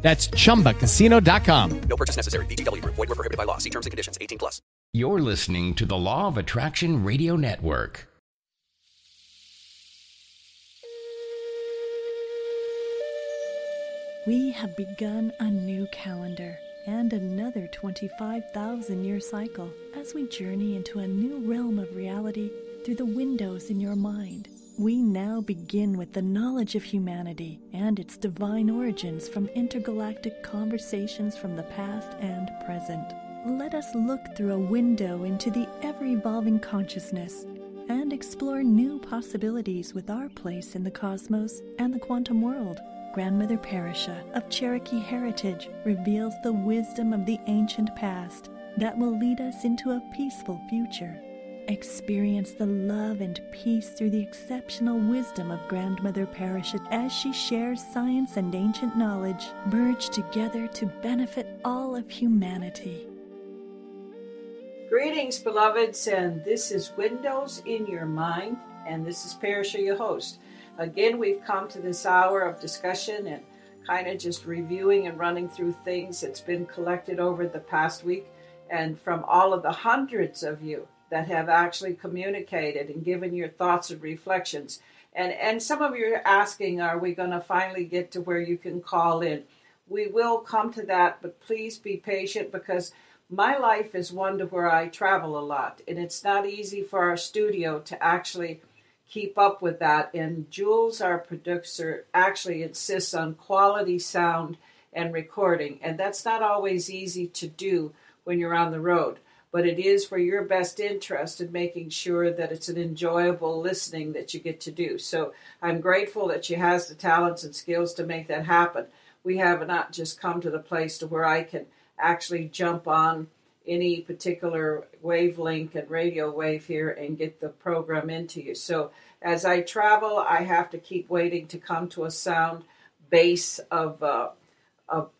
That's chumbacasino.com. No purchase necessary. VGW Group. Void were prohibited by law. See terms and conditions. 18 plus. You're listening to the Law of Attraction Radio Network. We have begun a new calendar and another 25,000 year cycle as we journey into a new realm of reality through the windows in your mind. We now begin with the knowledge of humanity and its divine origins from intergalactic conversations from the past and present. Let us look through a window into the ever evolving consciousness and explore new possibilities with our place in the cosmos and the quantum world. Grandmother Parisha of Cherokee heritage reveals the wisdom of the ancient past that will lead us into a peaceful future. Experience the love and peace through the exceptional wisdom of Grandmother Parisha as she shares science and ancient knowledge merged together to benefit all of humanity. Greetings, beloveds, and this is Windows in Your Mind, and this is Parisha, your host. Again, we've come to this hour of discussion and kind of just reviewing and running through things that's been collected over the past week, and from all of the hundreds of you that have actually communicated and given your thoughts and reflections. And and some of you are asking, are we going to finally get to where you can call in? We will come to that, but please be patient because my life is one to where I travel a lot, and it's not easy for our studio to actually keep up with that. And Jules, our producer, actually insists on quality sound and recording, and that's not always easy to do when you're on the road but it is for your best interest in making sure that it's an enjoyable listening that you get to do. So I'm grateful that she has the talents and skills to make that happen. We have not just come to the place to where I can actually jump on any particular wavelength and radio wave here and get the program into you. So as I travel, I have to keep waiting to come to a sound base of uh, of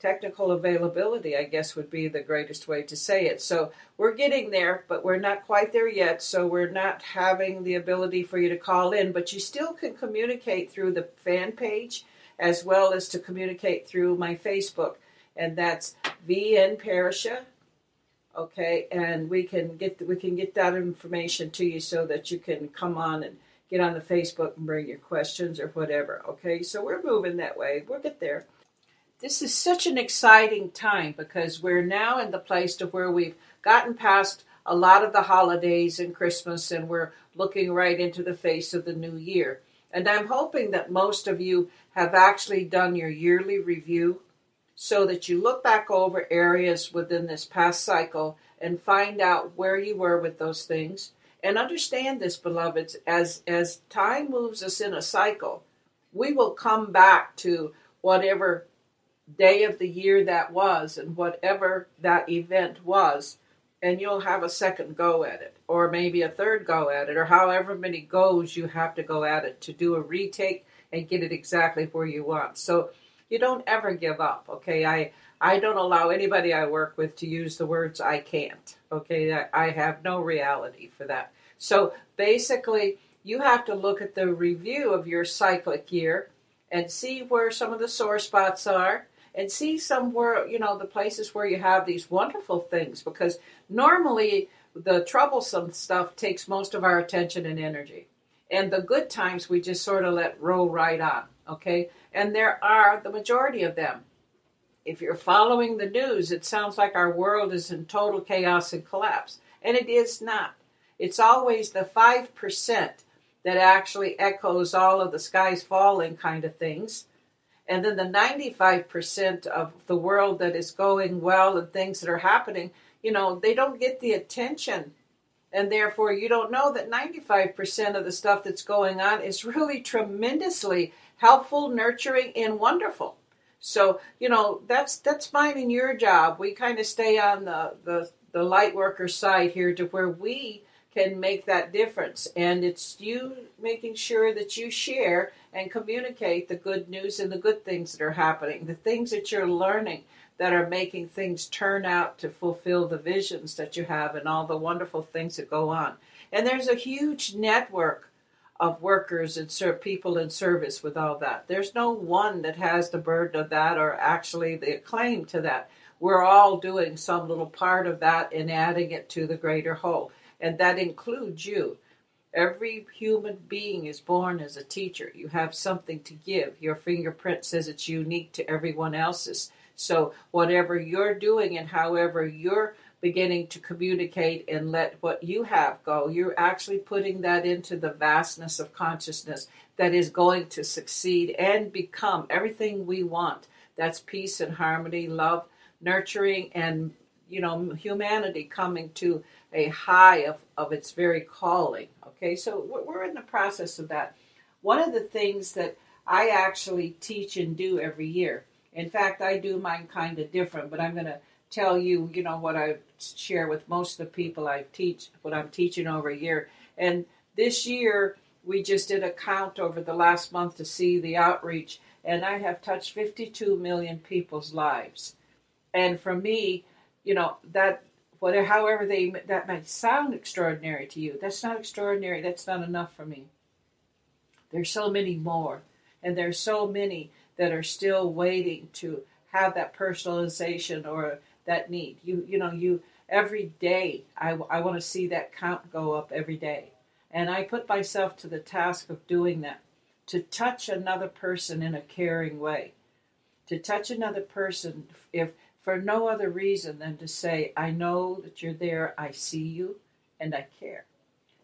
technical availability, I guess would be the greatest way to say it. So we're getting there, but we're not quite there yet. So we're not having the ability for you to call in, but you still can communicate through the fan page as well as to communicate through my Facebook, and that's VN Parisha. Okay, and we can get we can get that information to you so that you can come on and get on the Facebook and bring your questions or whatever. Okay, so we're moving that way. We'll get there this is such an exciting time because we're now in the place to where we've gotten past a lot of the holidays and Christmas and we're looking right into the face of the new year. And I'm hoping that most of you have actually done your yearly review so that you look back over areas within this past cycle and find out where you were with those things. And understand this, beloveds, as as time moves us in a cycle, we will come back to whatever day of the year that was and whatever that event was, and you'll have a second go at it, or maybe a third go at it, or however many goes you have to go at it to do a retake and get it exactly where you want. So you don't ever give up, okay? I I don't allow anybody I work with to use the words I can't. Okay, I have no reality for that. So basically, you have to look at the review of your cyclic year and see where some of the sore spots are and see somewhere, you know, the places where you have these wonderful things because normally the troublesome stuff takes most of our attention and energy. And the good times we just sort of let roll right on, okay? And there are the majority of them. If you're following the news, it sounds like our world is in total chaos and collapse. And it is not. It's always the 5% that actually echoes all of the skies falling kind of things and then the 95% of the world that is going well and things that are happening, you know, they don't get the attention. And therefore, you don't know that 95% of the stuff that's going on is really tremendously helpful, nurturing, and wonderful. So, you know, that's that's mine and your job. We kind of stay on the, the the light worker side here to where we can make that difference. And it's you making sure that you share and communicate the good news and the good things that are happening, the things that you're learning that are making things turn out to fulfill the visions that you have and all the wonderful things that go on. And there's a huge network of workers and ser- people in service with all that. There's no one that has the burden of that or actually the claim to that. We're all doing some little part of that and adding it to the greater whole. And that includes you. Every human being is born as a teacher. You have something to give. Your fingerprint says it's unique to everyone else's. So, whatever you're doing and however you're beginning to communicate and let what you have go, you're actually putting that into the vastness of consciousness that is going to succeed and become everything we want. That's peace and harmony, love, nurturing, and you know humanity coming to a high of, of its very calling. Okay, so we're in the process of that. One of the things that I actually teach and do every year. In fact, I do mine kind of different, but I'm going to tell you, you know, what I share with most of the people I teach, what I'm teaching over a year. And this year, we just did a count over the last month to see the outreach, and I have touched 52 million people's lives. And for me, you know, that whatever, however they that might sound extraordinary to you, that's not extraordinary. That's not enough for me. There's so many more, and there's so many that are still waiting to have that personalization or that need. You you know you every day I, I want to see that count go up every day, and I put myself to the task of doing that to touch another person in a caring way, to touch another person if for no other reason than to say I know that you're there, I see you, and I care,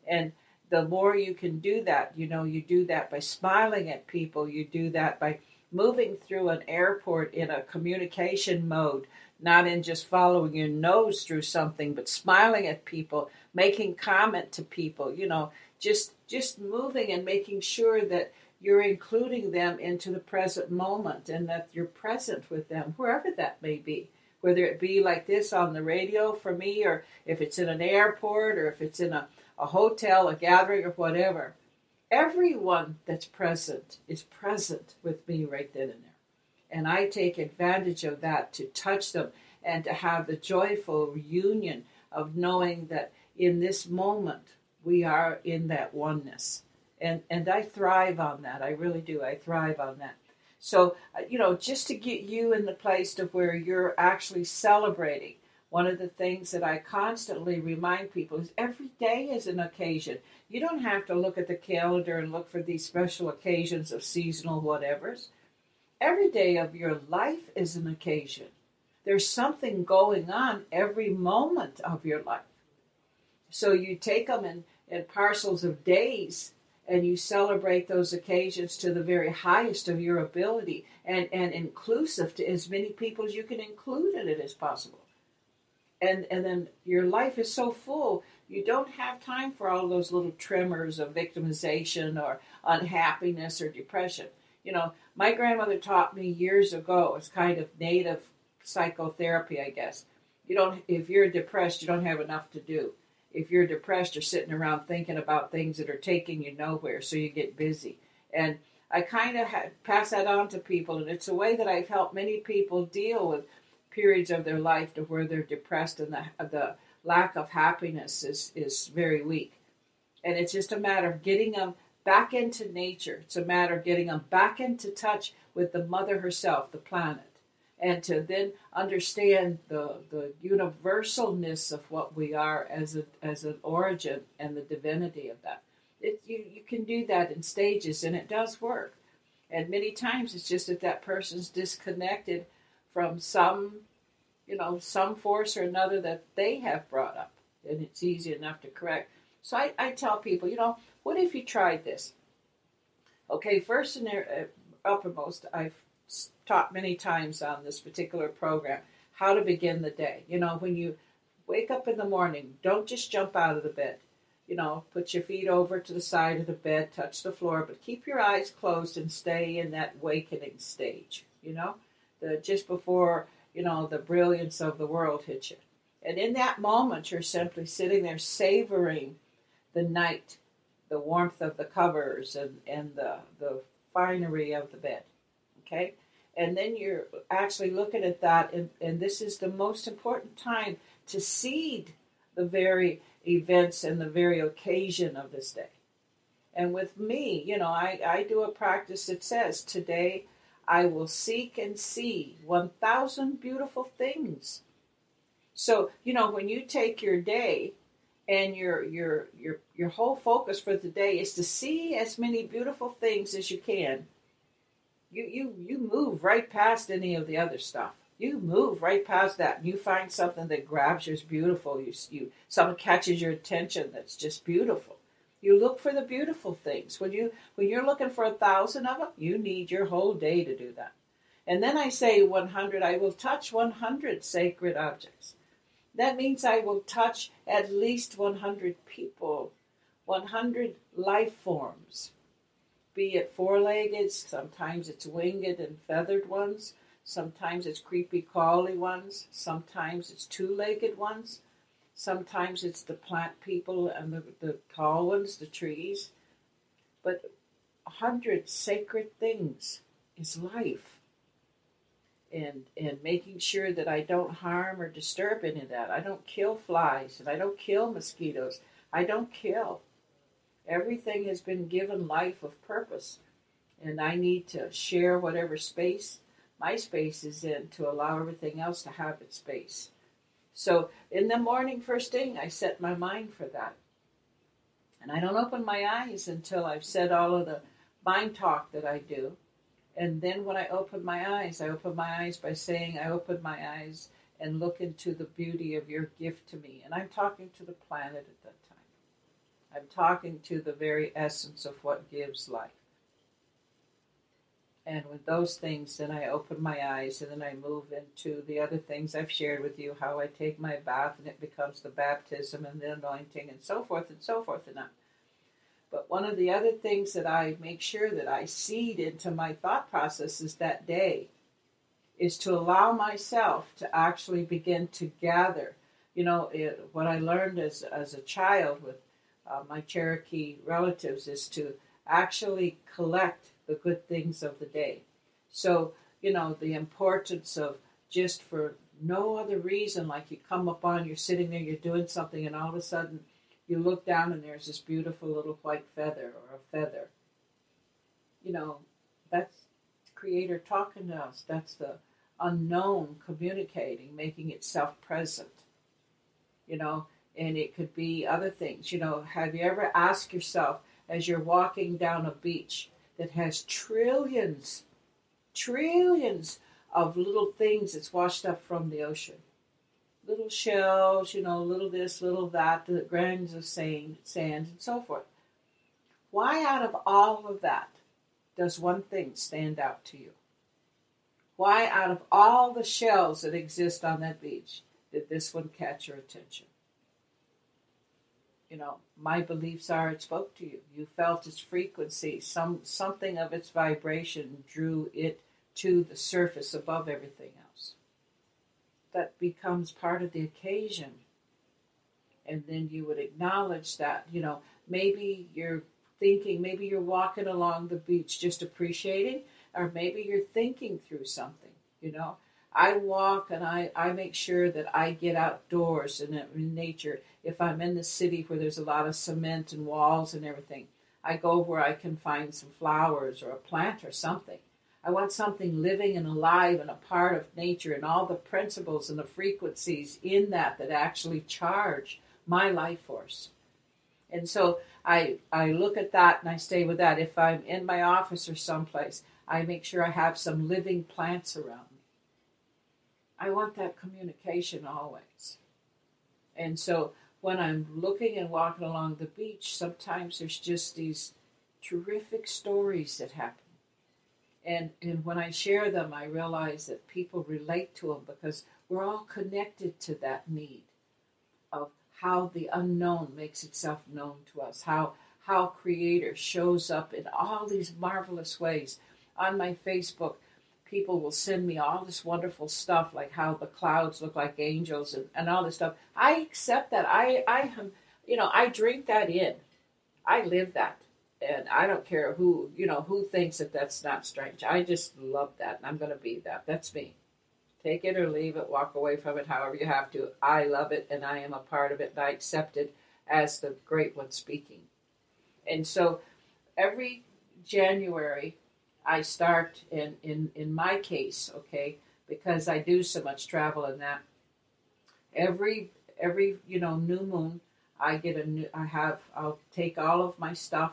and the more you can do that, you know, you do that by smiling at people, you do that by moving through an airport in a communication mode not in just following your nose through something, but smiling at people, making comment to people, you know, just just moving and making sure that you're including them into the present moment and that you're present with them wherever that may be whether it be like this on the radio for me or if it's in an airport or if it's in a, a hotel a gathering or whatever everyone that's present is present with me right then and there and I take advantage of that to touch them and to have the joyful reunion of knowing that in this moment we are in that oneness. And, and I thrive on that. I really do. I thrive on that. So, uh, you know, just to get you in the place to where you're actually celebrating, one of the things that I constantly remind people is every day is an occasion. You don't have to look at the calendar and look for these special occasions of seasonal whatevers. Every day of your life is an occasion. There's something going on every moment of your life. So you take them in, in parcels of days and you celebrate those occasions to the very highest of your ability and, and inclusive to as many people as you can include in it as possible. And, and then your life is so full, you don't have time for all those little tremors of victimization or unhappiness or depression. You know, my grandmother taught me years ago, it's kind of native psychotherapy, I guess. You don't, if you're depressed, you don't have enough to do. If you're depressed, you're sitting around thinking about things that are taking you nowhere, so you get busy. And I kind of pass that on to people, and it's a way that I've helped many people deal with periods of their life to where they're depressed and the, the lack of happiness is, is very weak. And it's just a matter of getting them back into nature. It's a matter of getting them back into touch with the mother herself, the planet, and to then understand the, the universalness of what we are as, a, as an origin and the divinity of that. It, you, you can do that in stages, and it does work. And many times it's just that that person's disconnected from some, you know, some force or another that they have brought up, and it's easy enough to correct. So I, I tell people, you know, what if you tried this? Okay, first and uh, uppermost, I've taught many times on this particular program how to begin the day. You know, when you wake up in the morning, don't just jump out of the bed. You know, put your feet over to the side of the bed, touch the floor, but keep your eyes closed and stay in that wakening stage. You know, the just before you know the brilliance of the world hits you, And in that moment, you're simply sitting there savoring the night, the warmth of the covers, and, and the, the finery of the bed. Okay? And then you're actually looking at that, and, and this is the most important time to seed the very events and the very occasion of this day. And with me, you know, I, I do a practice that says, Today I will seek and see 1,000 beautiful things. So, you know, when you take your day and your, your, your, your whole focus for the day is to see as many beautiful things as you can, you, you, you move right past any of the other stuff. You move right past that. And you find something that grabs you as beautiful. You, you something catches your attention that's just beautiful. You look for the beautiful things. When you when you're looking for a thousand of them you need your whole day to do that. And then i say 100 i will touch 100 sacred objects. That means i will touch at least 100 people 100 life forms be it four-legged sometimes it's winged and feathered ones Sometimes it's creepy crawly ones. Sometimes it's two-legged ones. Sometimes it's the plant people and the, the tall ones, the trees. But a hundred sacred things is life. And, and making sure that I don't harm or disturb any of that. I don't kill flies and I don't kill mosquitoes. I don't kill. Everything has been given life of purpose. And I need to share whatever space my space is in to allow everything else to have its space. So in the morning, first thing, I set my mind for that. And I don't open my eyes until I've said all of the mind talk that I do. And then when I open my eyes, I open my eyes by saying, I open my eyes and look into the beauty of your gift to me. And I'm talking to the planet at that. I'm talking to the very essence of what gives life. And with those things, then I open my eyes and then I move into the other things I've shared with you how I take my bath and it becomes the baptism and the anointing and so forth and so forth and on. But one of the other things that I make sure that I seed into my thought processes that day is to allow myself to actually begin to gather. You know, it, what I learned as, as a child with uh, my Cherokee relatives is to actually collect the good things of the day. So, you know, the importance of just for no other reason, like you come upon, you're sitting there, you're doing something, and all of a sudden you look down and there's this beautiful little white feather or a feather. You know, that's Creator talking to us. That's the unknown communicating, making itself present. You know, and it could be other things. You know, have you ever asked yourself as you're walking down a beach, that has trillions, trillions of little things that's washed up from the ocean. Little shells, you know, little this, little that, the grains of sand, sand, and so forth. Why, out of all of that, does one thing stand out to you? Why, out of all the shells that exist on that beach, did this one catch your attention? You know, my beliefs are it spoke to you. You felt its frequency. Some something of its vibration drew it to the surface above everything else. That becomes part of the occasion. And then you would acknowledge that, you know, maybe you're thinking, maybe you're walking along the beach just appreciating, or maybe you're thinking through something, you know. I walk and I, I make sure that I get outdoors and in nature if I'm in the city where there's a lot of cement and walls and everything, I go where I can find some flowers or a plant or something. I want something living and alive and a part of nature and all the principles and the frequencies in that that actually charge my life force. And so I I look at that and I stay with that. If I'm in my office or someplace, I make sure I have some living plants around me. I want that communication always. And so when I'm looking and walking along the beach, sometimes there's just these terrific stories that happen. And, and when I share them, I realize that people relate to them because we're all connected to that need of how the unknown makes itself known to us, how, how Creator shows up in all these marvelous ways. On my Facebook, people will send me all this wonderful stuff, like how the clouds look like angels and, and all this stuff. I accept that. I, I, am, you know, I drink that in. I live that. And I don't care who, you know, who thinks that that's not strange. I just love that, and I'm going to be that. That's me. Take it or leave it, walk away from it however you have to. I love it, and I am a part of it, and I accept it as the great one speaking. And so every January, I start in, in, in my case, okay, because I do so much travel and that. Every every you know new moon, I get a new. I have. I'll take all of my stuff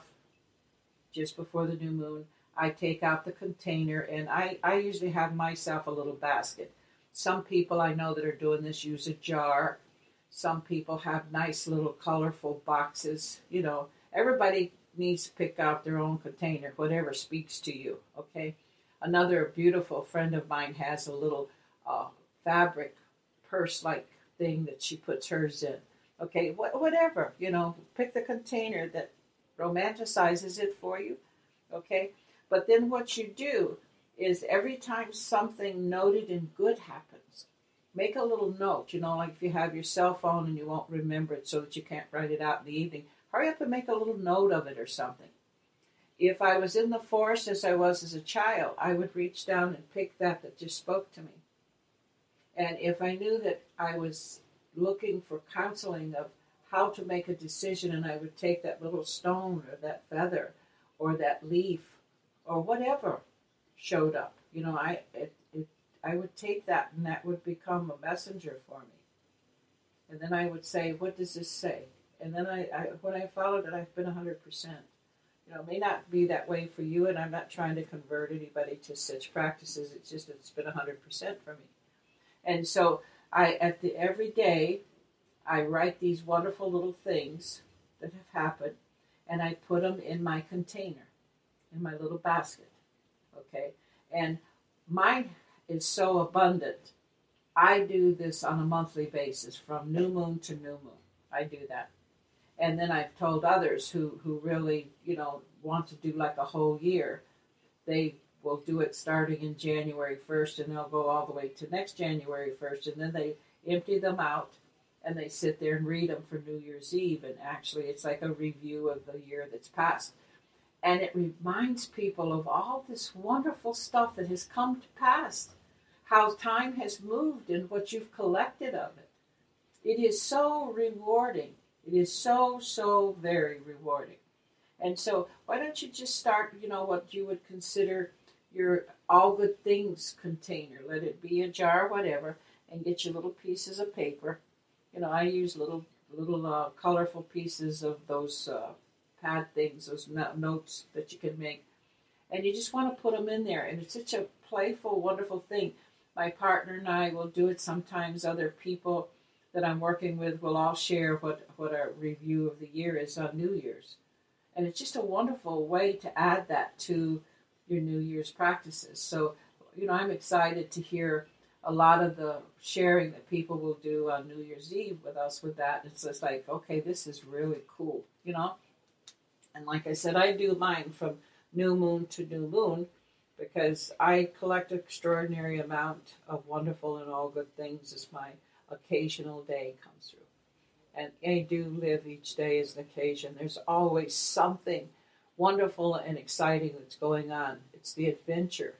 just before the new moon. I take out the container and I, I usually have myself a little basket. Some people I know that are doing this use a jar. Some people have nice little colorful boxes. You know, everybody needs to pick out their own container, whatever speaks to you. Okay. Another beautiful friend of mine has a little uh, fabric purse like thing that she puts hers in. Okay, wh- whatever, you know, pick the container that romanticizes it for you. Okay, but then what you do is every time something noted and good happens, make a little note. You know, like if you have your cell phone and you won't remember it so that you can't write it out in the evening, hurry up and make a little note of it or something. If I was in the forest as I was as a child, I would reach down and pick that that just spoke to me. And if I knew that I was looking for counseling of how to make a decision, and I would take that little stone or that feather or that leaf or whatever showed up, you know, I it, it, I would take that and that would become a messenger for me. And then I would say, what does this say? And then I, I when I followed it, I've been hundred percent. You know, it may not be that way for you, and I'm not trying to convert anybody to such practices. It's just it's been hundred percent for me, and so I at the every day, I write these wonderful little things that have happened, and I put them in my container, in my little basket. Okay, and mine is so abundant. I do this on a monthly basis from new moon to new moon. I do that and then I've told others who who really you know want to do like a whole year, they will do it starting in January 1st and they'll go all the way to next January 1st and then they empty them out and they sit there and read them for New Year's Eve and actually it's like a review of the year that's passed. And it reminds people of all this wonderful stuff that has come to pass, how time has moved and what you've collected of it. It is so rewarding it is so, so very rewarding. And so, why don't you just start, you know, what you would consider your all good things container? Let it be a jar, whatever, and get your little pieces of paper. You know, I use little, little uh, colorful pieces of those uh, pad things, those notes that you can make. And you just want to put them in there. And it's such a playful, wonderful thing. My partner and I will do it sometimes, other people that I'm working with will all share what, what our review of the year is on New Year's. And it's just a wonderful way to add that to your New Year's practices. So, you know, I'm excited to hear a lot of the sharing that people will do on New Year's Eve with us with that. It's just like, okay, this is really cool, you know? And like I said, I do mine from new moon to new moon because I collect an extraordinary amount of wonderful and all good things as my occasional day comes through. And I do live each day as an occasion. There's always something wonderful and exciting that's going on. It's the adventure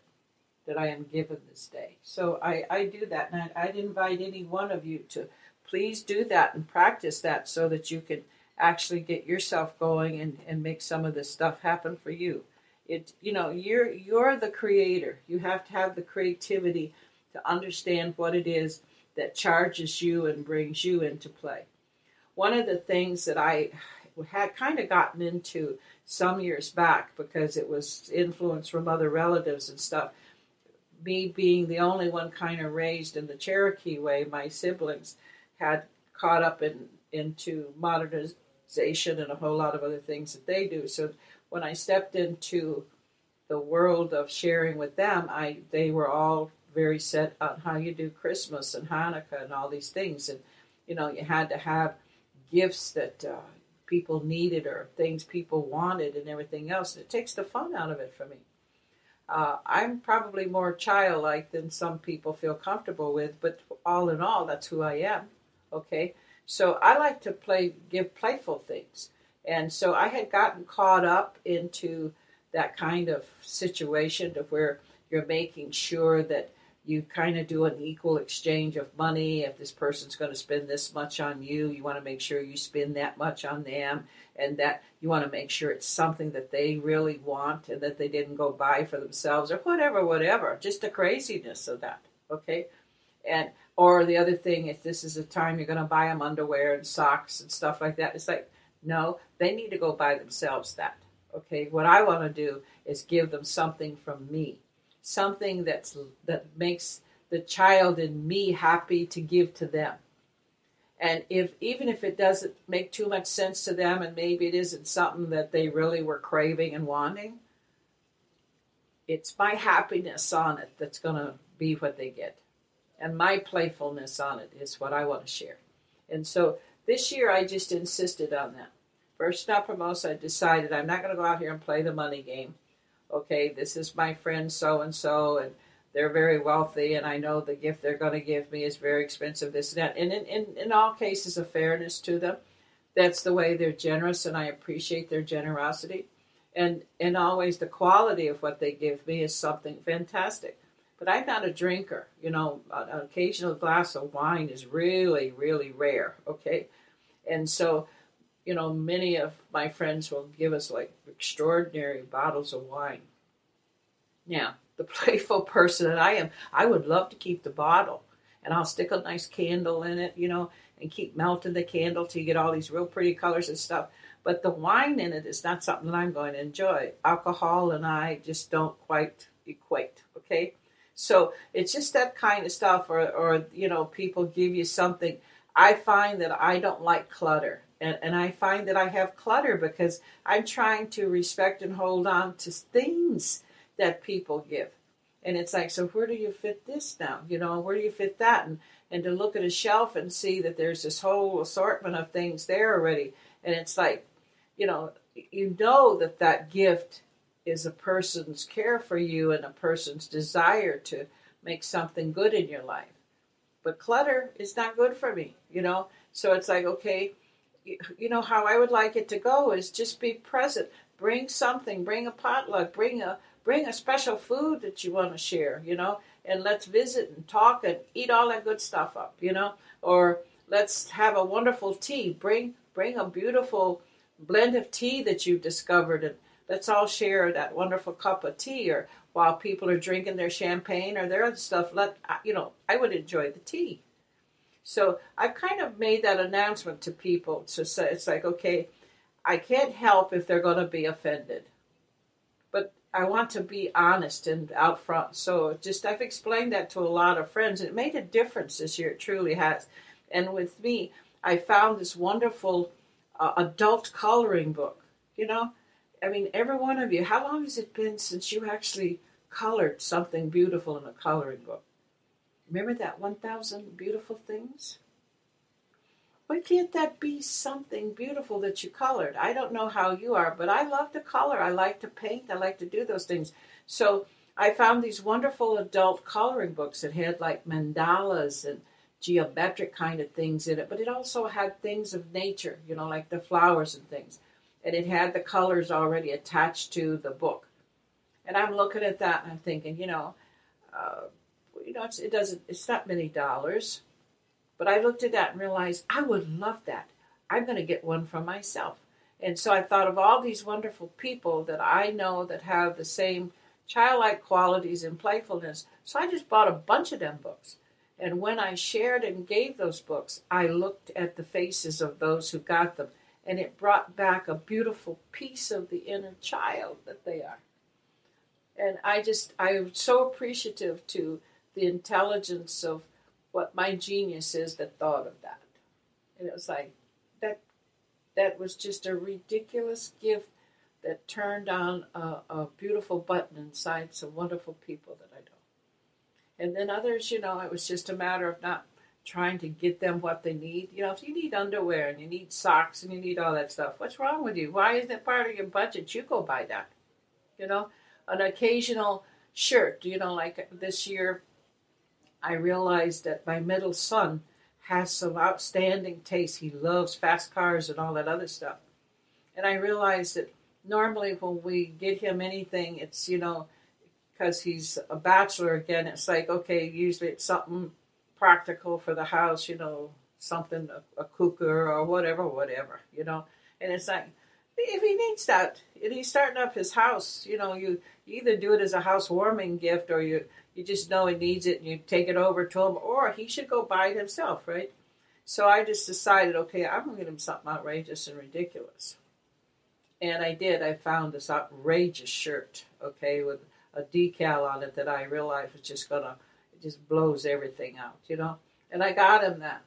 that I am given this day. So I, I do that, and I, I'd invite any one of you to please do that and practice that so that you can actually get yourself going and, and make some of this stuff happen for you. It you know, you're you're the creator. You have to have the creativity to understand what it is that charges you and brings you into play. One of the things that I had kind of gotten into some years back because it was influence from other relatives and stuff. Me being the only one kind of raised in the Cherokee way, my siblings had caught up in into modernization and a whole lot of other things that they do. So when I stepped into the world of sharing with them, I they were all very set on how you do Christmas and Hanukkah and all these things. And, you know, you had to have gifts that uh, people needed or things people wanted and everything else. And it takes the fun out of it for me. Uh, I'm probably more childlike than some people feel comfortable with, but all in all, that's who I am. Okay, so I like to play, give playful things, and so I had gotten caught up into that kind of situation to where you're making sure that you kind of do an equal exchange of money. If this person's going to spend this much on you, you want to make sure you spend that much on them, and that you want to make sure it's something that they really want and that they didn't go buy for themselves or whatever, whatever. Just the craziness of that. Okay, and or the other thing, if this is a time you're going to buy them underwear and socks and stuff like that, it's like no, they need to go buy themselves that. Okay, what I want to do is give them something from me something that's that makes the child in me happy to give to them. And if even if it doesn't make too much sense to them and maybe it isn't something that they really were craving and wanting, it's my happiness on it that's going to be what they get. And my playfulness on it is what I want to share. And so this year I just insisted on that. First and foremost, I decided I'm not going to go out here and play the money game okay, this is my friend so and so, and they're very wealthy, and I know the gift they're going to give me is very expensive, this and that. And in, in, in all cases of fairness to them, that's the way they're generous, and I appreciate their generosity. And, and always the quality of what they give me is something fantastic. But I'm not a drinker. You know, an occasional glass of wine is really, really rare, okay? And so you know, many of my friends will give us like extraordinary bottles of wine. Now, the playful person that I am, I would love to keep the bottle and I'll stick a nice candle in it, you know, and keep melting the candle till you get all these real pretty colors and stuff. But the wine in it is not something that I'm going to enjoy. Alcohol and I just don't quite equate, okay? So it's just that kind of stuff, or, or you know, people give you something. I find that I don't like clutter and, and I find that I have clutter because I'm trying to respect and hold on to things that people give. And it's like, so where do you fit this now? You know, where do you fit that? And and to look at a shelf and see that there's this whole assortment of things there already. And it's like, you know, you know that that gift is a person's care for you and a person's desire to make something good in your life. But clutter is not good for me, you know? So it's like, okay, you know how I would like it to go is just be present. Bring something. Bring a potluck. Bring a bring a special food that you want to share. You know, and let's visit and talk and eat all that good stuff up. You know, or let's have a wonderful tea. Bring bring a beautiful blend of tea that you've discovered and let's all share that wonderful cup of tea or while people are drinking their champagne or their other stuff let you know i would enjoy the tea so I've kind of made that announcement to people to say it's like, okay, I can't help if they're going to be offended, but I want to be honest and out front. So just I've explained that to a lot of friends, it made a difference this year. It truly has. And with me, I found this wonderful uh, adult coloring book. You know, I mean, every one of you. How long has it been since you actually colored something beautiful in a coloring book? Remember that 1,000 beautiful things? Why can't that be something beautiful that you colored? I don't know how you are, but I love to color. I like to paint. I like to do those things. So I found these wonderful adult coloring books that had like mandalas and geometric kind of things in it, but it also had things of nature, you know, like the flowers and things. And it had the colors already attached to the book. And I'm looking at that and I'm thinking, you know, uh, you know, it doesn't, it's not many dollars. But I looked at that and realized I would love that. I'm going to get one for myself. And so I thought of all these wonderful people that I know that have the same childlike qualities and playfulness. So I just bought a bunch of them books. And when I shared and gave those books, I looked at the faces of those who got them. And it brought back a beautiful piece of the inner child that they are. And I just, I'm so appreciative to the intelligence of what my genius is that thought of that. And it was like that that was just a ridiculous gift that turned on a, a beautiful button inside some wonderful people that I know. And then others, you know, it was just a matter of not trying to get them what they need. You know, if you need underwear and you need socks and you need all that stuff, what's wrong with you? Why isn't it part of your budget? You go buy that. You know, an occasional shirt. You know, like this year, I realized that my middle son has some outstanding taste. He loves fast cars and all that other stuff. And I realized that normally when we get him anything, it's, you know, because he's a bachelor again, it's like, okay, usually it's something practical for the house, you know, something, a, a cooker or whatever, whatever, you know. And it's like, if he needs that, and he's starting up his house, you know, you, you either do it as a housewarming gift or you, you just know he needs it and you take it over to him, or he should go buy it himself, right? So I just decided, okay, I'm going to get him something outrageous and ridiculous. And I did. I found this outrageous shirt, okay, with a decal on it that I realized was just going to, it just blows everything out, you know? And I got him that.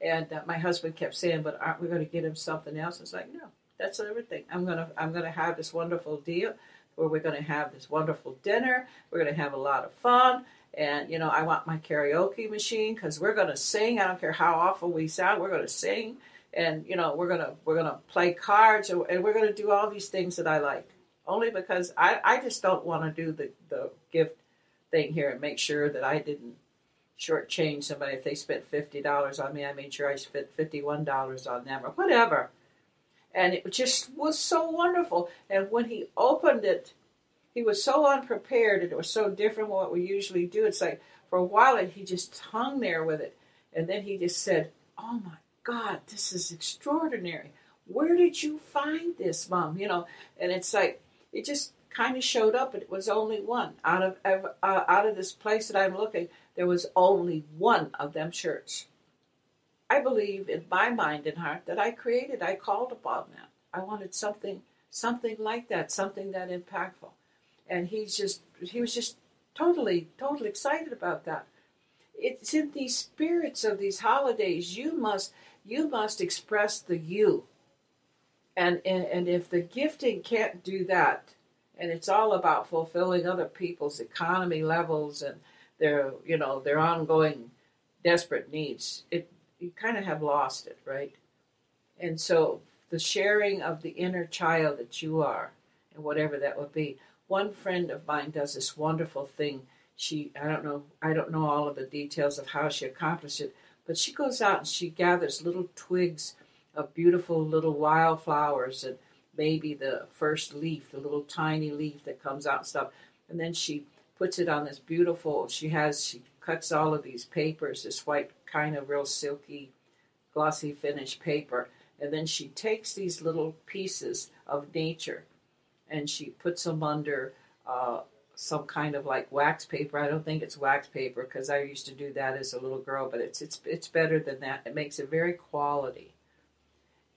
And uh, my husband kept saying, but aren't we going to get him something else? It's like, no, that's everything. I'm going to, I'm going to have this wonderful deal where we're going to have this wonderful dinner. We're going to have a lot of fun. And, you know, I want my karaoke machine because we're going to sing. I don't care how awful we sound. We're going to sing. And, you know, we're going to, we're going to play cards and, we're going to do all these things that I like. Only because I, I just don't want to do the, the gift thing here and make sure that I didn't shortchange somebody. If they spent $50 on me, I made sure I spent $51 on them or whatever and it just was so wonderful. And when he opened it, he was so unprepared, and it was so different from what we usually do. It's like for a while, he just hung there with it, and then he just said, "Oh my God, this is extraordinary! Where did you find this, Mom?" You know, and it's like it just kind of showed up. It was only one out of uh, out of this place that I'm looking. There was only one of them shirts. I believe in my mind and heart that I created, I called upon that. I wanted something something like that, something that impactful. And he's just he was just totally, totally excited about that. It's in these spirits of these holidays you must you must express the you. And and, and if the gifting can't do that, and it's all about fulfilling other people's economy levels and their you know their ongoing desperate needs, it you kind of have lost it, right? And so the sharing of the inner child that you are, and whatever that would be. One friend of mine does this wonderful thing. She, I don't know, I don't know all of the details of how she accomplished it, but she goes out and she gathers little twigs of beautiful little wildflowers and maybe the first leaf, the little tiny leaf that comes out and stuff, and then she puts it on this beautiful. She has she cuts all of these papers, this white kind of real silky, glossy finish paper. And then she takes these little pieces of nature and she puts them under uh, some kind of like wax paper. I don't think it's wax paper because I used to do that as a little girl, but it's it's it's better than that. It makes it very quality,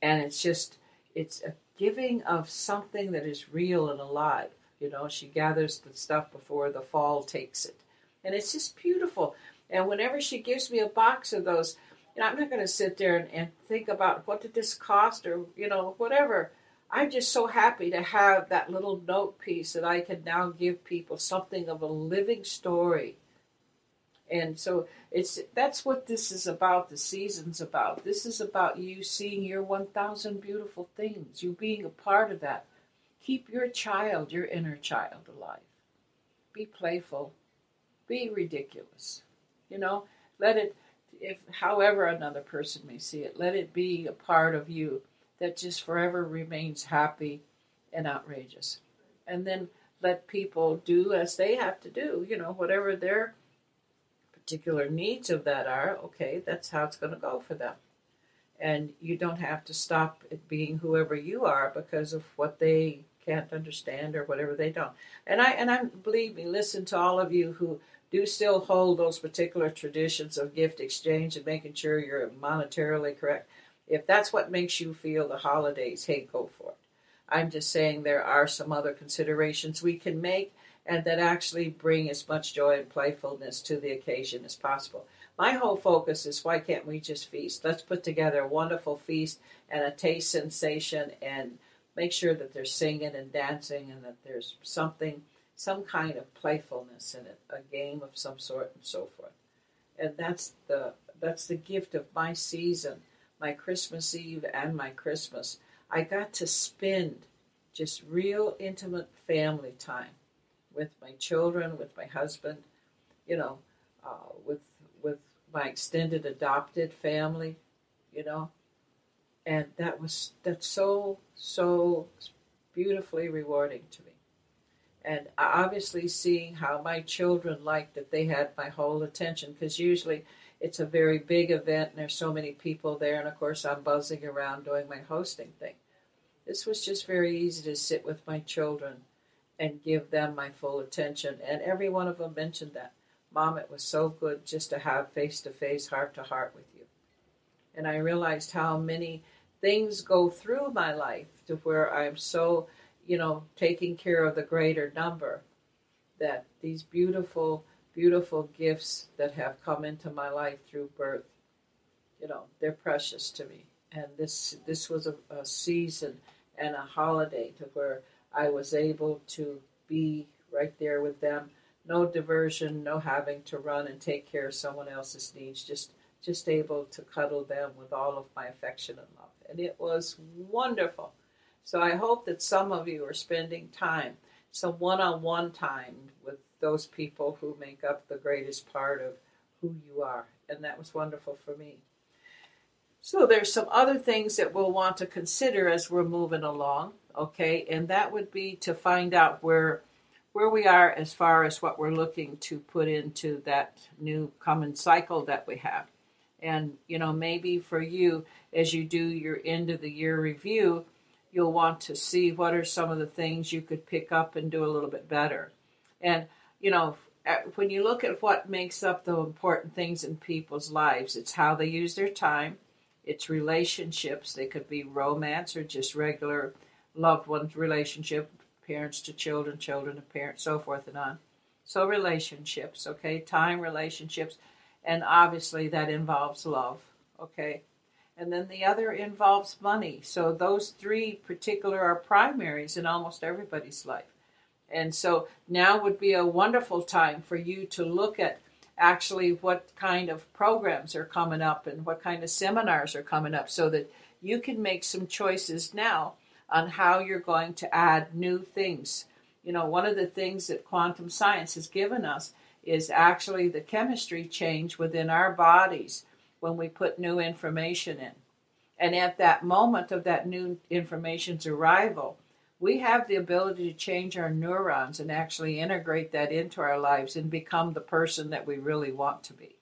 and it's just it's a giving of something that is real and alive. You know, she gathers the stuff before the fall takes it, and it's just beautiful. And whenever she gives me a box of those, you know, I'm not going to sit there and, and think about what did this cost or, you know, whatever. I'm just so happy to have that little note piece that I can now give people something of a living story. And so it's that's what this is about. The season's about. This is about you seeing your 1,000 beautiful things. You being a part of that. Keep your child, your inner child, alive. Be playful. Be ridiculous. You know, let it, if however another person may see it, let it be a part of you that just forever remains happy and outrageous. And then let people do as they have to do, you know, whatever their particular needs of that are, okay, that's how it's going to go for them. And you don't have to stop it being whoever you are because of what they can't understand or whatever they don't. And I and I believe me, listen to all of you who do still hold those particular traditions of gift exchange and making sure you're monetarily correct. If that's what makes you feel the holidays, hey, go for it. I'm just saying there are some other considerations we can make and that actually bring as much joy and playfulness to the occasion as possible. My whole focus is why can't we just feast? Let's put together a wonderful feast and a taste sensation and make sure that they're singing and dancing and that there's something some kind of playfulness in it, a game of some sort, and so forth. And that's the that's the gift of my season, my Christmas Eve and my Christmas. I got to spend just real intimate family time. with my children, with my husband, you know, uh, with with my extended adopted family, you know, and that was that's so so beautifully rewarding to me and obviously seeing how my children liked that they had my whole attention because usually it's a very big event and there's so many people there and of course i'm buzzing around doing my hosting thing. This was just very easy to sit with my children and give them my full attention and every one of them mentioned that. Mom it was so good just to have face to face heart to heart with you. And i realized how many things go through my life to where i'm so you know, taking care of the greater number, that these beautiful, beautiful gifts that have come into my life through birth, you know, they're precious to me. And this this was a, a season and a holiday to where I was able to be right there with them. No diversion, no having to run and take care of someone else's needs. Just just able to cuddle them with all of my affection and love. And it was wonderful. So I hope that some of you are spending time, some one on one time with those people who make up the greatest part of who you are. And that was wonderful for me. So there's some other things that we'll want to consider as we're moving along, okay? And that would be to find out where where we are as far as what we're looking to put into that new common cycle that we have. And you know, maybe for you as you do your end of the year review, you'll want to see what are some of the things you could pick up and do a little bit better. And, you know, when you look at what makes up the important things in people's lives, it's how they use their time, it's relationships. They could be romance or just regular loved ones relationship, parents to children, children to parents, so forth and on. So, relationships, okay? Time, relationships, and obviously that involves love, okay? And then the other involves money. So those three particular are primaries in almost everybody's life. And so now would be a wonderful time for you to look at actually what kind of programs are coming up and what kind of seminars are coming up so that you can make some choices now on how you're going to add new things. You know, one of the things that quantum science has given us is actually the chemistry change within our bodies when we put new information in. And at that moment of that new information's arrival, we have the ability to change our neurons and actually integrate that into our lives and become the person that we really want to be.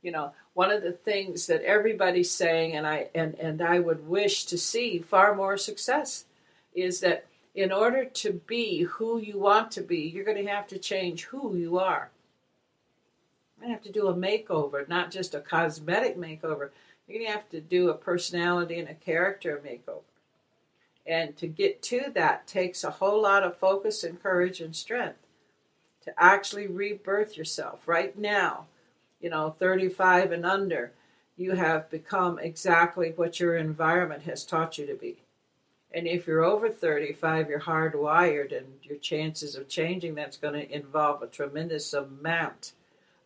You know, one of the things that everybody's saying and I and, and I would wish to see far more success is that in order to be who you want to be, you're going to have to change who you are. I have to do a makeover, not just a cosmetic makeover. You're going to have to do a personality and a character makeover. And to get to that takes a whole lot of focus and courage and strength to actually rebirth yourself. Right now, you know, 35 and under, you have become exactly what your environment has taught you to be. And if you're over 35, you're hardwired, and your chances of changing that's going to involve a tremendous amount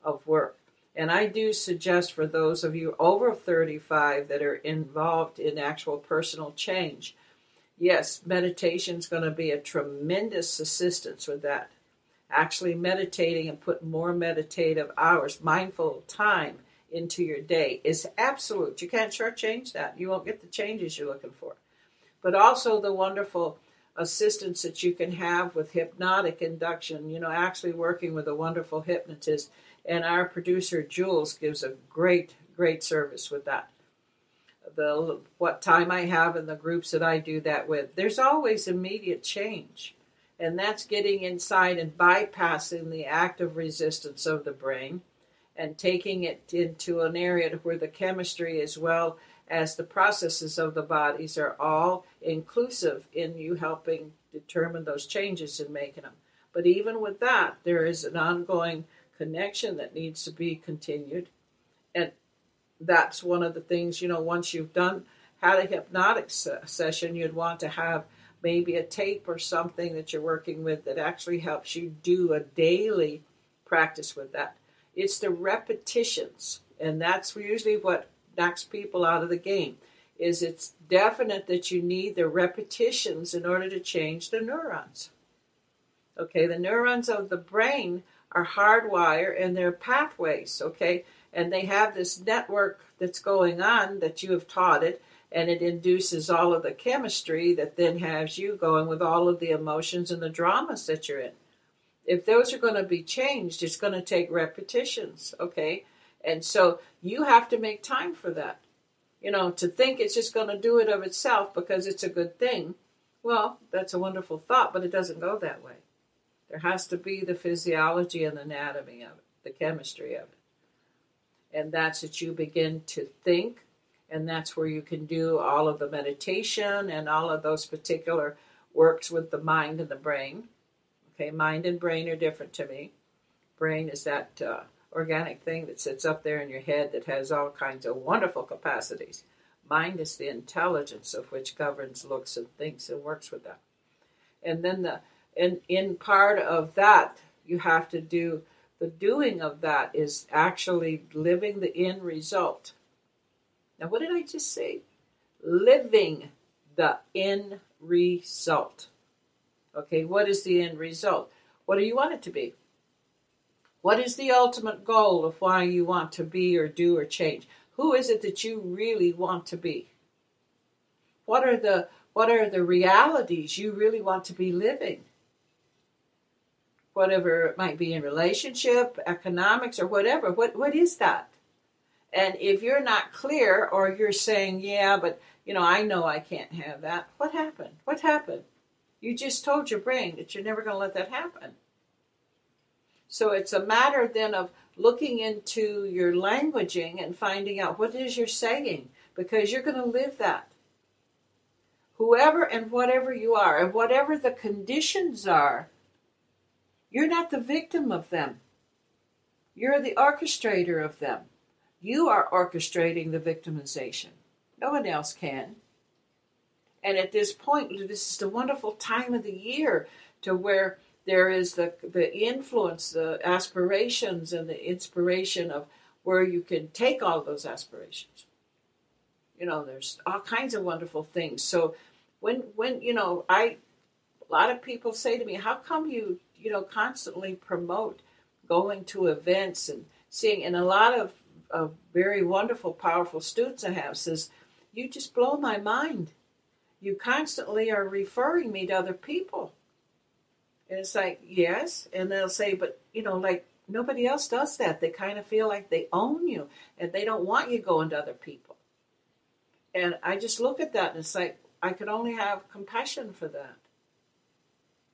of work. And I do suggest for those of you over 35 that are involved in actual personal change, yes, meditation is going to be a tremendous assistance with that. Actually, meditating and put more meditative hours, mindful time into your day is absolute. You can't shortchange that. You won't get the changes you're looking for. But also the wonderful assistance that you can have with hypnotic induction, you know, actually working with a wonderful hypnotist and our producer Jules gives a great, great service with that. The what time I have in the groups that I do that with, there's always immediate change, and that's getting inside and bypassing the active resistance of the brain, and taking it into an area where the chemistry as well as the processes of the bodies are all inclusive in you helping determine those changes and making them. But even with that, there is an ongoing connection that needs to be continued. And that's one of the things, you know, once you've done had a hypnotic session, you'd want to have maybe a tape or something that you're working with that actually helps you do a daily practice with that. It's the repetitions, and that's usually what knocks people out of the game. Is it's definite that you need the repetitions in order to change the neurons. Okay, the neurons of the brain are hardwired and they're pathways, okay? And they have this network that's going on that you have taught it, and it induces all of the chemistry that then has you going with all of the emotions and the dramas that you're in. If those are going to be changed, it's going to take repetitions, okay? And so you have to make time for that. You know, to think it's just going to do it of itself because it's a good thing, well, that's a wonderful thought, but it doesn't go that way. There has to be the physiology and the anatomy of it, the chemistry of it. And that's that you begin to think, and that's where you can do all of the meditation and all of those particular works with the mind and the brain. Okay, mind and brain are different to me. Brain is that uh, organic thing that sits up there in your head that has all kinds of wonderful capacities. Mind is the intelligence of which governs, looks, and thinks and works with that. And then the and in part of that, you have to do the doing of that is actually living the end result. Now, what did I just say? Living the end result. Okay, what is the end result? What do you want it to be? What is the ultimate goal of why you want to be or do or change? Who is it that you really want to be? What are the what are the realities you really want to be living? Whatever it might be in relationship, economics, or whatever. What what is that? And if you're not clear or you're saying, yeah, but you know, I know I can't have that, what happened? What happened? You just told your brain that you're never going to let that happen. So it's a matter then of looking into your languaging and finding out what it is you're saying because you're going to live that. Whoever and whatever you are, and whatever the conditions are, you're not the victim of them. You're the orchestrator of them. You are orchestrating the victimization. No one else can. And at this point, this is the wonderful time of the year to where there is the the influence, the aspirations, and the inspiration of where you can take all those aspirations. You know, there's all kinds of wonderful things. So when when you know, I a lot of people say to me, "How come you you know constantly promote going to events and seeing?" And a lot of, of very wonderful, powerful students I have says, "You just blow my mind." you constantly are referring me to other people. And it's like, yes. And they'll say, but, you know, like nobody else does that. They kind of feel like they own you and they don't want you going to other people. And I just look at that and it's like, I could only have compassion for that.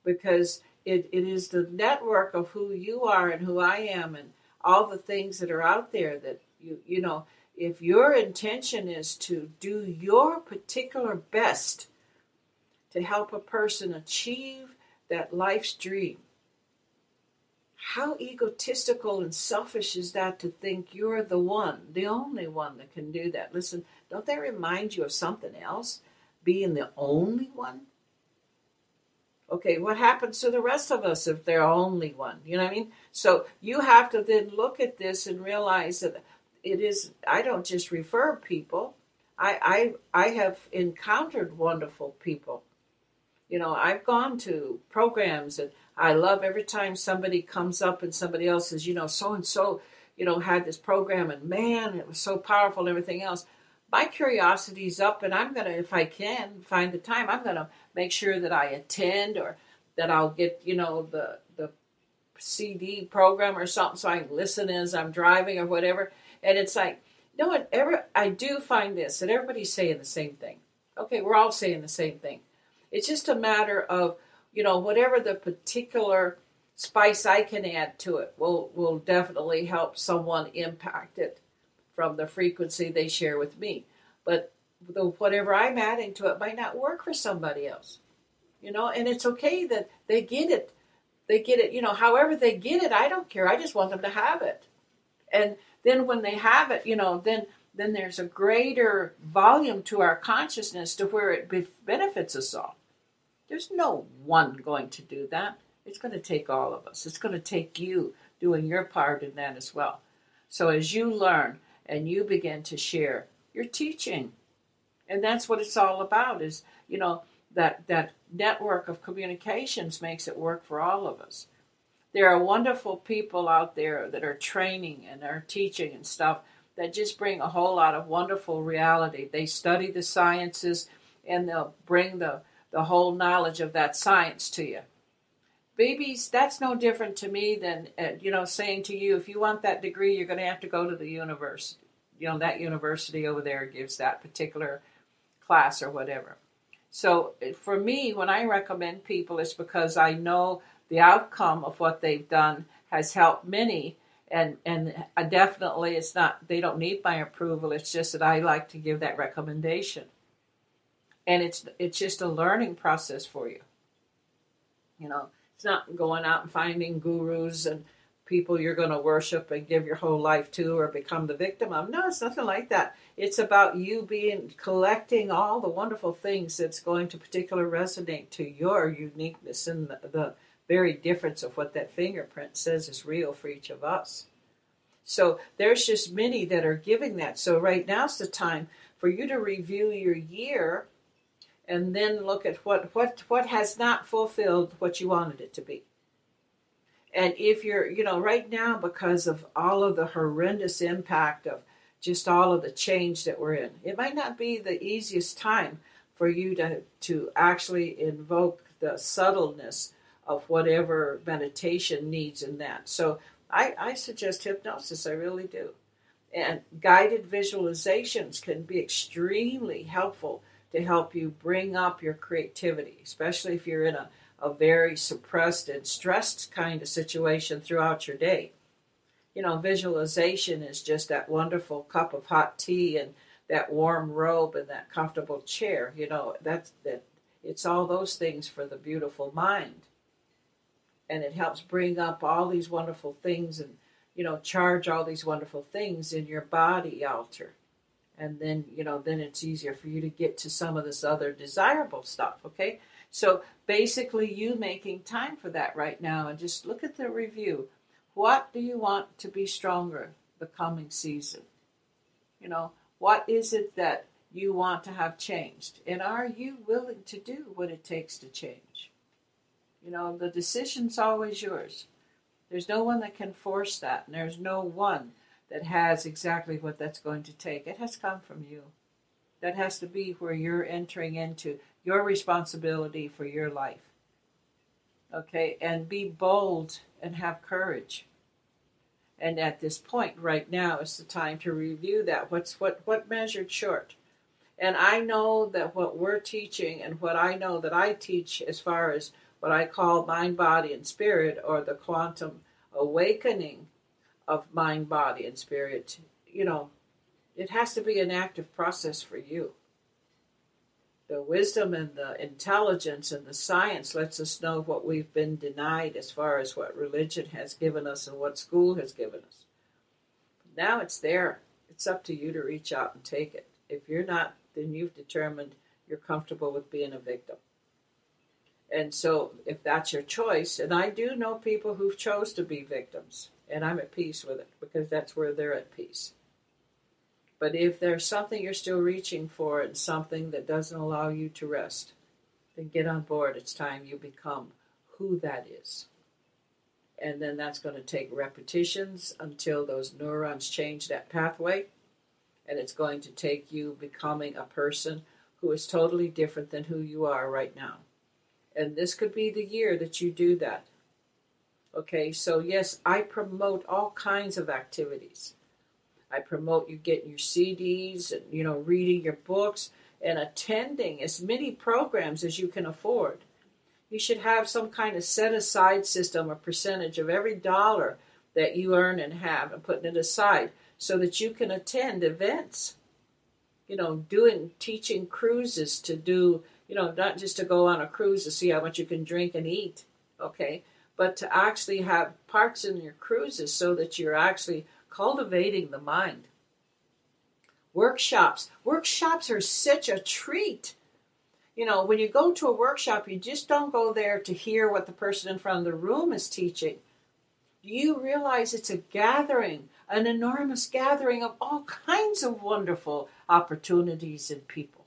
Because it, it is the network of who you are and who I am and all the things that are out there that you, you know, if your intention is to do your particular best to help a person achieve that life's dream, how egotistical and selfish is that to think you're the one, the only one that can do that? Listen, don't that remind you of something else? Being the only one? Okay, what happens to the rest of us if they're only one? You know what I mean? So you have to then look at this and realize that it is I don't just refer people. I I I have encountered wonderful people. You know, I've gone to programs and I love every time somebody comes up and somebody else says, you know, so and so, you know, had this program and man, it was so powerful and everything else. My curiosity's up and I'm gonna, if I can find the time, I'm gonna make sure that I attend or that I'll get, you know, the the CD program or something so I can listen as I'm driving or whatever. And it's like, no one ever, I do find this, that everybody's saying the same thing. Okay, we're all saying the same thing. It's just a matter of, you know, whatever the particular spice I can add to it will, will definitely help someone impact it from the frequency they share with me. But the, whatever I'm adding to it might not work for somebody else. You know, and it's okay that they get it. They get it, you know, however they get it, I don't care. I just want them to have it. And then when they have it, you know, then then there's a greater volume to our consciousness to where it be- benefits us all. There's no one going to do that. It's going to take all of us. It's going to take you doing your part in that as well. So as you learn and you begin to share, you're teaching. And that's what it's all about is, you know, that that network of communications makes it work for all of us. There are wonderful people out there that are training and are teaching and stuff that just bring a whole lot of wonderful reality. They study the sciences and they'll bring the, the whole knowledge of that science to you. Babies, that's no different to me than, uh, you know, saying to you, if you want that degree, you're going to have to go to the university. You know, that university over there gives that particular class or whatever. So eh, for me, when I recommend people, it's because I know the outcome of what they've done has helped many. And and uh, definitely it's not they don't need my approval. It's just that i like to give that recommendation. And it's it's just a learning process for you. You know it's not going out and finding gurus and people you're going to worship and give your whole life to or become the victim of no it's nothing like that it's about you being collecting all the wonderful things that's going to particularly resonate to your uniqueness and the, the very difference of what that fingerprint says is real for each of us. So there's just many that are giving that. So right now's the time for you to review your year and then look at what what what has not fulfilled what you wanted it to be. And if you're, you know, right now because of all of the horrendous impact of just all of the change that we're in, it might not be the easiest time for you to to actually invoke the subtleness of whatever meditation needs in that. So I, I suggest hypnosis, I really do. And guided visualizations can be extremely helpful to help you bring up your creativity, especially if you're in a, a very suppressed and stressed kind of situation throughout your day. You know, visualization is just that wonderful cup of hot tea and that warm robe and that comfortable chair. You know, that's that it's all those things for the beautiful mind and it helps bring up all these wonderful things and you know charge all these wonderful things in your body altar and then you know then it's easier for you to get to some of this other desirable stuff okay so basically you making time for that right now and just look at the review what do you want to be stronger the coming season you know what is it that you want to have changed and are you willing to do what it takes to change you know, the decision's always yours. There's no one that can force that, and there's no one that has exactly what that's going to take. It has come from you. That has to be where you're entering into your responsibility for your life. Okay, and be bold and have courage. And at this point right now is the time to review that. What's what what measured short? And I know that what we're teaching and what I know that I teach as far as what I call mind, body, and spirit, or the quantum awakening of mind, body, and spirit, you know, it has to be an active process for you. The wisdom and the intelligence and the science lets us know what we've been denied as far as what religion has given us and what school has given us. Now it's there. It's up to you to reach out and take it. If you're not, then you've determined you're comfortable with being a victim. And so, if that's your choice, and I do know people who've chose to be victims, and I'm at peace with it because that's where they're at peace. But if there's something you're still reaching for and something that doesn't allow you to rest, then get on board. It's time you become who that is. And then that's going to take repetitions until those neurons change that pathway. And it's going to take you becoming a person who is totally different than who you are right now and this could be the year that you do that. Okay, so yes, I promote all kinds of activities. I promote you getting your CDs and you know reading your books and attending as many programs as you can afford. You should have some kind of set aside system, a percentage of every dollar that you earn and have, and putting it aside so that you can attend events. You know, doing teaching cruises to do you know, not just to go on a cruise to see how much you can drink and eat, okay, but to actually have parts in your cruises so that you're actually cultivating the mind. Workshops. Workshops are such a treat. You know, when you go to a workshop, you just don't go there to hear what the person in front of the room is teaching. You realize it's a gathering, an enormous gathering of all kinds of wonderful opportunities and people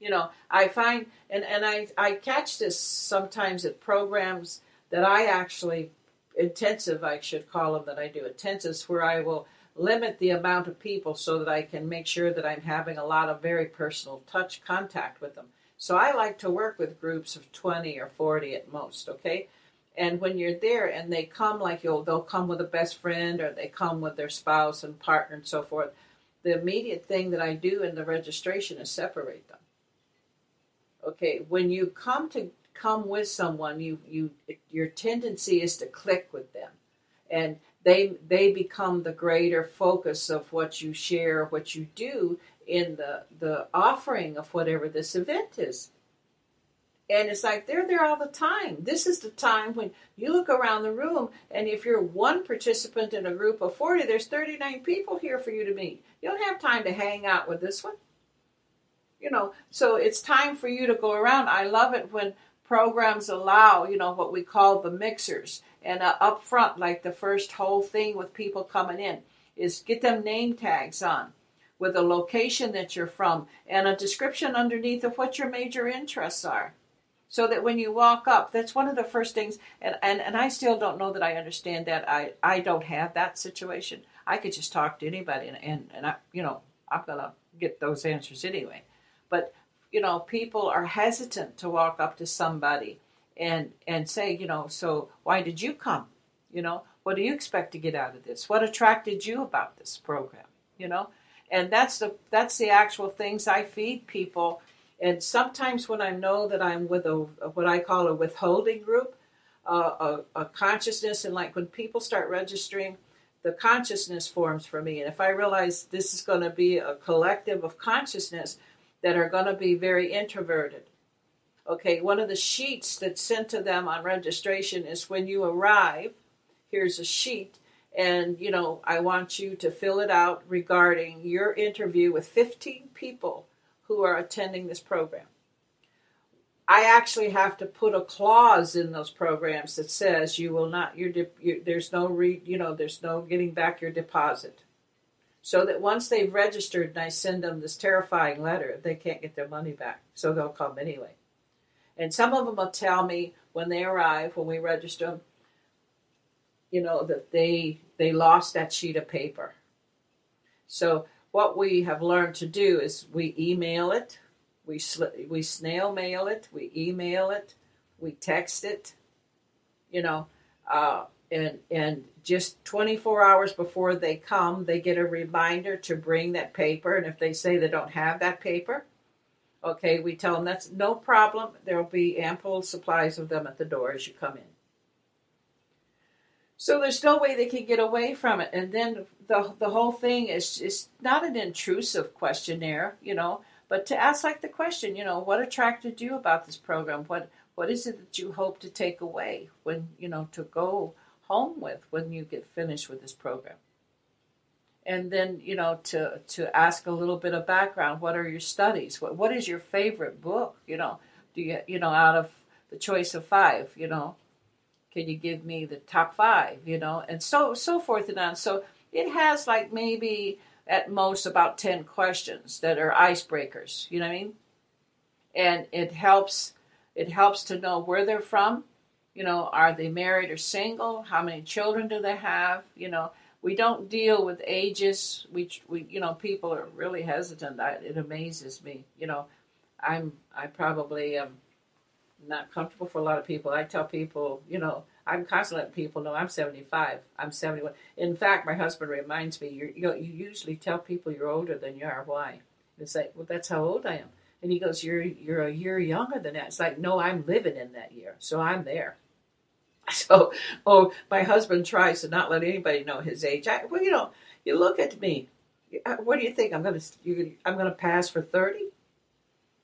You know, I find, and, and I, I catch this sometimes at programs that I actually, intensive, I should call them that I do, intensives, where I will limit the amount of people so that I can make sure that I'm having a lot of very personal touch contact with them. So I like to work with groups of 20 or 40 at most, okay? And when you're there and they come like you'll they'll come with a best friend or they come with their spouse and partner and so forth, the immediate thing that I do in the registration is separate them. Okay, when you come to come with someone, you you your tendency is to click with them. And they they become the greater focus of what you share, what you do in the the offering of whatever this event is. And it's like they're there all the time. This is the time when you look around the room, and if you're one participant in a group of 40, there's 39 people here for you to meet. You don't have time to hang out with this one. You know, so it's time for you to go around. I love it when programs allow, you know, what we call the mixers. And uh, up front, like the first whole thing with people coming in, is get them name tags on with a location that you're from and a description underneath of what your major interests are. So that when you walk up that's one of the first things and, and, and i still don't know that i understand that. I, I don't have that situation. I could just talk to anybody and, and, and i you know i'm gonna get those answers anyway. But you know people are hesitant to walk up to somebody and and say you know so why did you come? You know what do you expect to get out of this? What attracted you about this program? You know? And that's the that's the actual things i feed people. And sometimes when I know that I'm with a what I call a withholding group, uh, a, a consciousness, and like when people start registering, the consciousness forms for me. And if I realize this is going to be a collective of consciousness that are going to be very introverted, okay, one of the sheets that's sent to them on registration is when you arrive, here's a sheet. And, you know, I want you to fill it out regarding your interview with 15 people who are attending this program. I actually have to put a clause in those programs that says you will not your, your there's no re, you know there's no getting back your deposit. So that once they've registered and I send them this terrifying letter, they can't get their money back. So they'll come anyway. And some of them will tell me when they arrive, when we register them, you know, that they they lost that sheet of paper. So what we have learned to do is we email it, we sl- we snail mail it, we email it, we text it, you know, uh, and and just 24 hours before they come, they get a reminder to bring that paper. And if they say they don't have that paper, okay, we tell them that's no problem. There will be ample supplies of them at the door as you come in. So there's no way they can get away from it. And then the the whole thing is is not an intrusive questionnaire, you know, but to ask like the question, you know, what attracted you about this program? What what is it that you hope to take away when you know to go home with when you get finished with this program? And then you know to to ask a little bit of background. What are your studies? What what is your favorite book? You know, do you you know out of the choice of five, you know, can you give me the top five? You know, and so so forth and on. So it has like maybe at most about 10 questions that are icebreakers, you know what I mean? And it helps it helps to know where they're from. You know, are they married or single? How many children do they have? You know, we don't deal with ages. We, we you know, people are really hesitant. I, it amazes me. You know, I'm I probably am not comfortable for a lot of people. I tell people, you know, I'm constantly letting people know I'm 75. I'm 71. In fact, my husband reminds me, you you usually tell people you're older than you are. Why? It's like, well, that's how old I am. And he goes, you're you're a year younger than that. It's like, no, I'm living in that year, so I'm there. So, oh, my husband tries to not let anybody know his age. I, well, you know, you look at me. What do you think? I'm gonna you, I'm gonna pass for 30?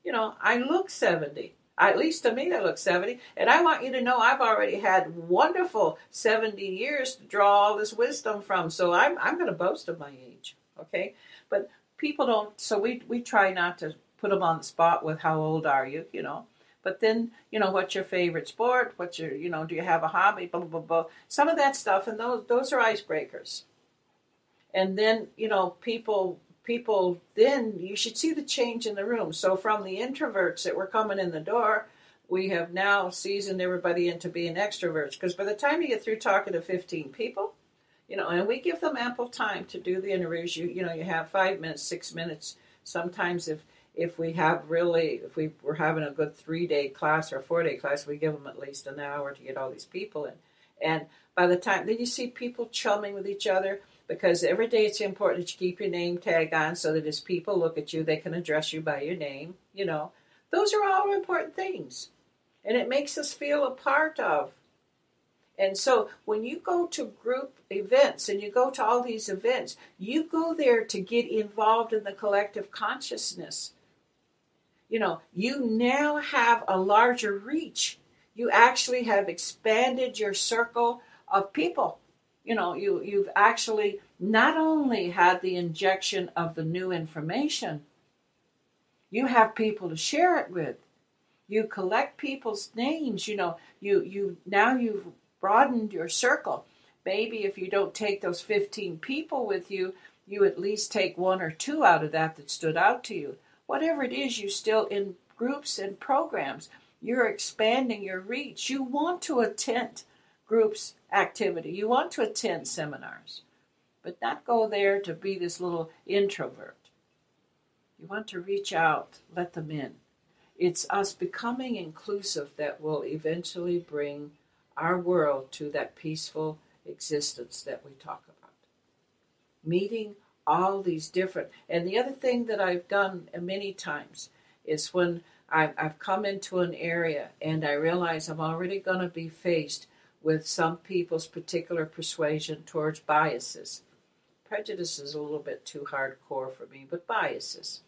You know, I look 70 at least to me, I look 70. And I want you to know I've already had wonderful 70 years to draw all this wisdom from. So I'm, I'm to boast of my age. Okay. But people don't, so we, we try not to put them on the spot with how old are you, you know. But then, you know, what's your favorite sport? What's your, you know, do you have a hobby? Blah, blah, blah, blah. Some of that stuff, and those, those are icebreakers. And then, you know, people people then you should see the change in the room. So from the introverts that were coming in the door, we have now seasoned everybody into being extroverts because by the time you get through talking to 15 people, you know, and we give them ample time to do the interviews. You you know, you have 5 minutes, 6 minutes. Sometimes if if we have really if we were having a good 3-day class or a 4-day class, we give them at least an hour to get all these people in. And by the time then you see people chumming with each other because every day it's important that you keep your name tag on so that as people look at you, they can address you by your name. You know, those are all important things. And it makes us feel a part of. And so when you go to group events and you go to all these events, you go there to get involved in the collective consciousness. You know, you now have a larger reach. You actually have expanded your circle of people. You know you you've actually not only had the injection of the new information you have people to share it with. You collect people's names. You know you you now you've broadened your circle. Maybe if you don't take those 15 people with you you at least take one or two out of that that stood out to you whatever it is you still in groups and programs you're expanding your reach you want to attend groups activity. You want to attend seminars, but not go there to be this little introvert. You want to reach out, let them in. It's us becoming inclusive that will eventually bring our world to that peaceful existence that we talk about. Meeting all these different, and the other thing that I've done many times is when I've, I've come into an area and I realize I'm already going to be faced with some people's particular persuasion towards biases. Prejudice is a little bit too hardcore for me, but biases.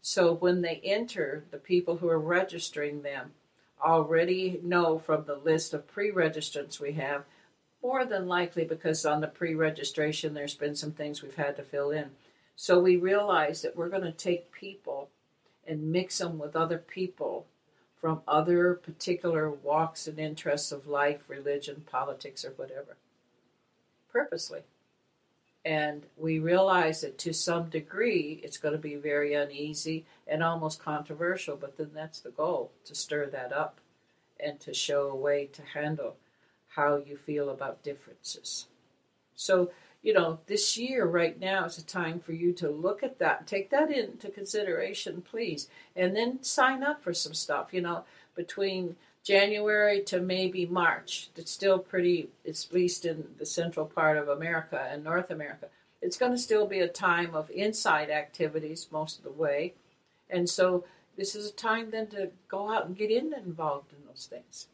So when they enter, the people who are registering them already know from the list of pre registrants we have, more than likely because on the pre registration there's been some things we've had to fill in. So we realize that we're going to take people and mix them with other people from other particular walks and interests of life, religion, politics, or whatever, purposely. And we realize that to some degree it's going to be very uneasy and almost controversial, but then that's the goal to stir that up and to show a way to handle how you feel about differences. So you know, this year right now is a time for you to look at that, take that into consideration, please, and then sign up for some stuff. You know, between January to maybe March, it's still pretty. It's at least in the central part of America and North America. It's going to still be a time of inside activities most of the way, and so this is a time then to go out and get in involved in those things.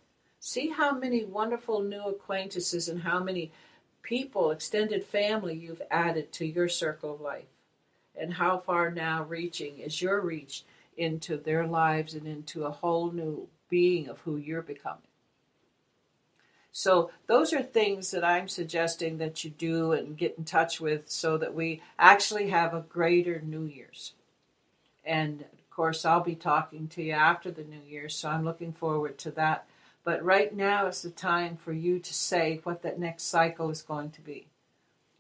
See how many wonderful new acquaintances and how many people, extended family you've added to your circle of life. And how far now reaching is your reach into their lives and into a whole new being of who you're becoming. So, those are things that I'm suggesting that you do and get in touch with so that we actually have a greater New Year's. And of course, I'll be talking to you after the New Year, so I'm looking forward to that but right now is the time for you to say what that next cycle is going to be.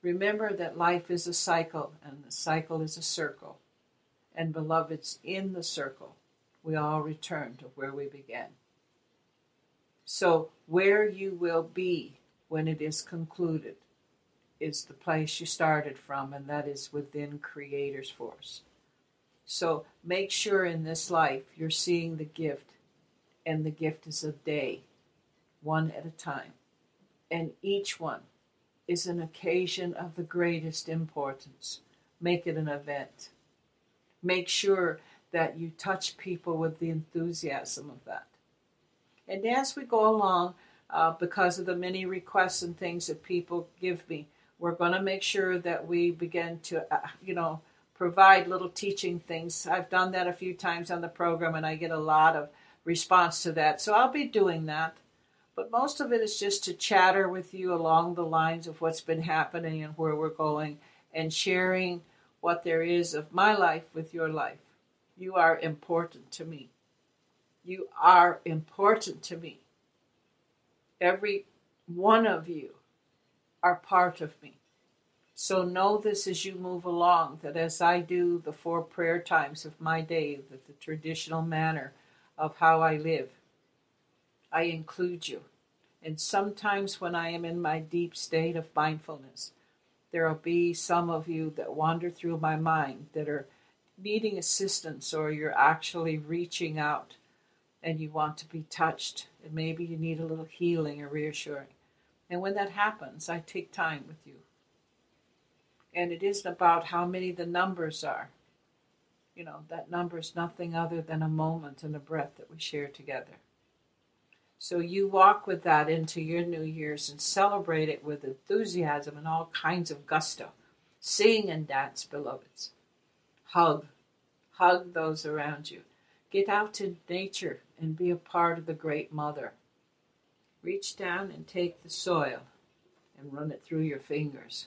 Remember that life is a cycle and the cycle is a circle. And beloveds, in the circle, we all return to where we began. So, where you will be when it is concluded is the place you started from, and that is within Creator's force. So, make sure in this life you're seeing the gift and the gift is a day, one at a time. And each one is an occasion of the greatest importance. Make it an event. Make sure that you touch people with the enthusiasm of that. And as we go along, uh, because of the many requests and things that people give me, we're going to make sure that we begin to, uh, you know, provide little teaching things. I've done that a few times on the program, and I get a lot of response to that. So I'll be doing that. But most of it is just to chatter with you along the lines of what's been happening and where we're going and sharing what there is of my life with your life. You are important to me. You are important to me. Every one of you are part of me. So know this as you move along that as I do the four prayer times of my day, the, the traditional manner of how I live, I include you. And sometimes when I am in my deep state of mindfulness, there will be some of you that wander through my mind that are needing assistance or you're actually reaching out and you want to be touched and maybe you need a little healing or reassuring. And when that happens, I take time with you and it isn't about how many the numbers are. You know, that number is nothing other than a moment and a breath that we share together. So you walk with that into your New Year's and celebrate it with enthusiasm and all kinds of gusto. Sing and dance, beloveds. Hug. Hug those around you. Get out to nature and be a part of the Great Mother. Reach down and take the soil and run it through your fingers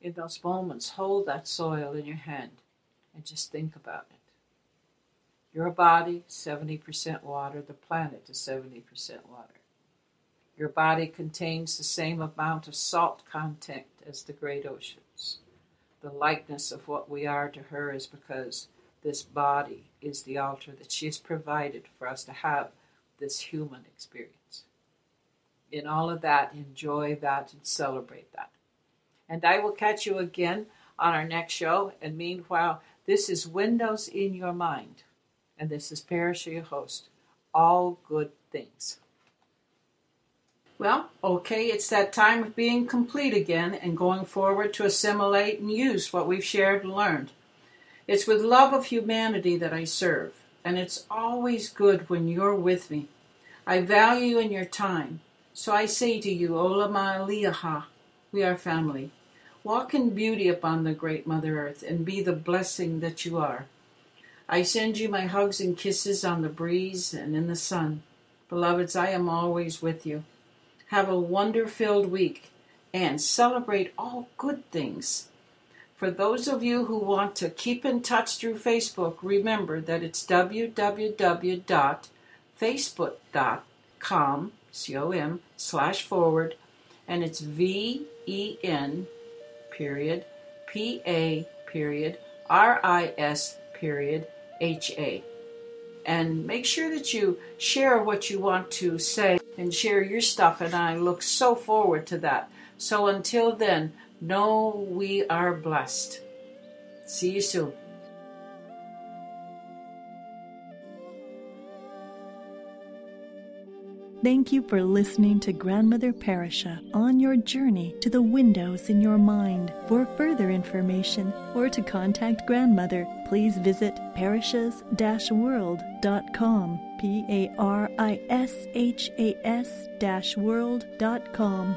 in those moments, hold that soil in your hand and just think about it. Your body, 70% water, the planet is 70% water. Your body contains the same amount of salt content as the great oceans. The likeness of what we are to her is because this body is the altar that she has provided for us to have this human experience. In all of that, enjoy that and celebrate that. And I will catch you again on our next show. And meanwhile, this is Windows in Your Mind. And this is Parish, your host. All good things. Well, okay, it's that time of being complete again and going forward to assimilate and use what we've shared and learned. It's with love of humanity that I serve, and it's always good when you're with me. I value in your time, so I say to you, Ola Ma'aliaha, we are family. Walk in beauty upon the great Mother Earth and be the blessing that you are. I send you my hugs and kisses on the breeze and in the sun. Beloveds, I am always with you. Have a wonder filled week and celebrate all good things. For those of you who want to keep in touch through Facebook, remember that it's www.facebook.com, C-O-M, slash forward, and it's V-E-N period, P A period, R I S period, H A. And make sure that you share what you want to say and share your stuff, and I look so forward to that. So until then, know we are blessed. See you soon. Thank you for listening to Grandmother Pa'Ris'Ha on your journey to the windows in your mind. For further information or to contact Grandmother, please visit parishas-world.com. P A R I S H A S world.com.